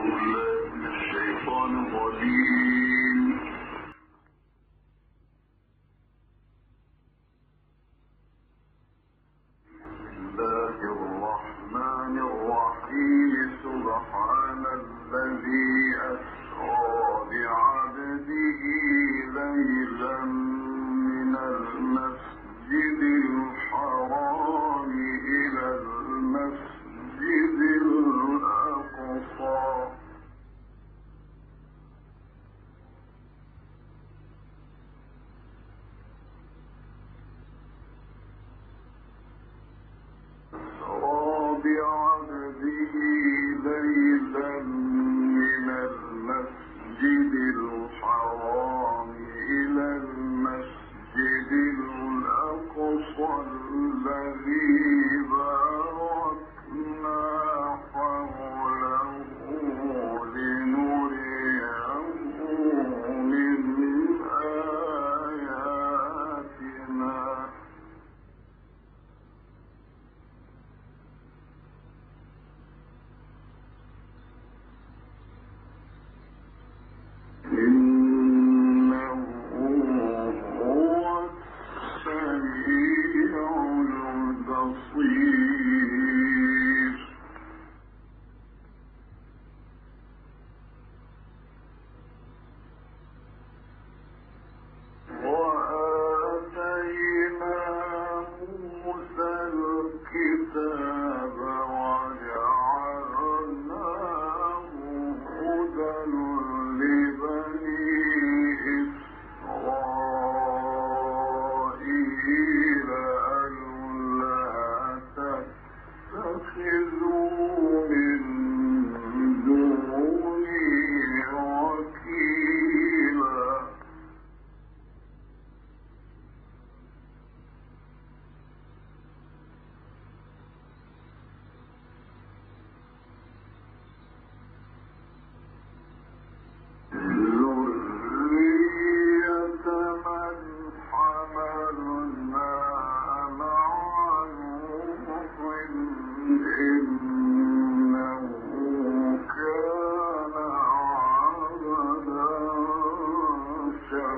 بالله من الشيطان الرجيم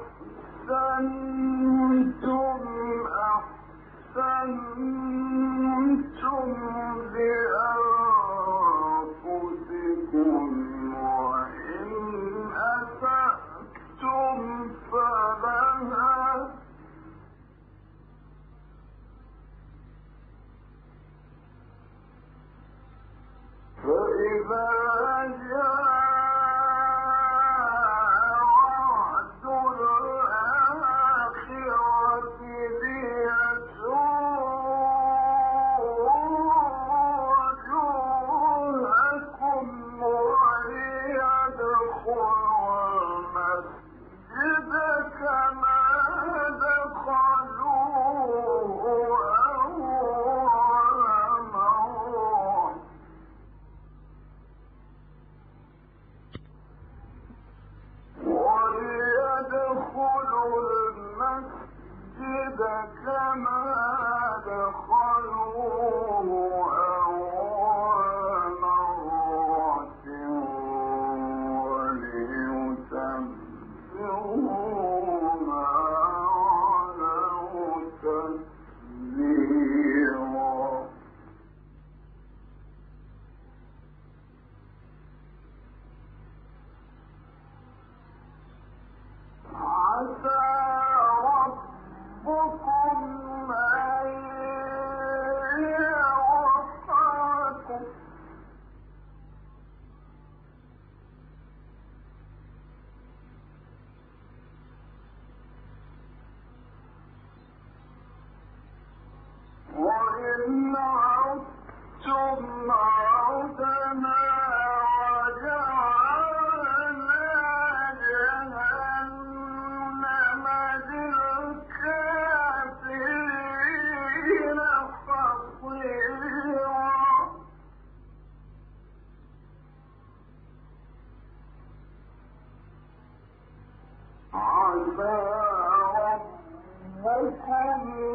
السميع تَسْمَعُونَ صدق الله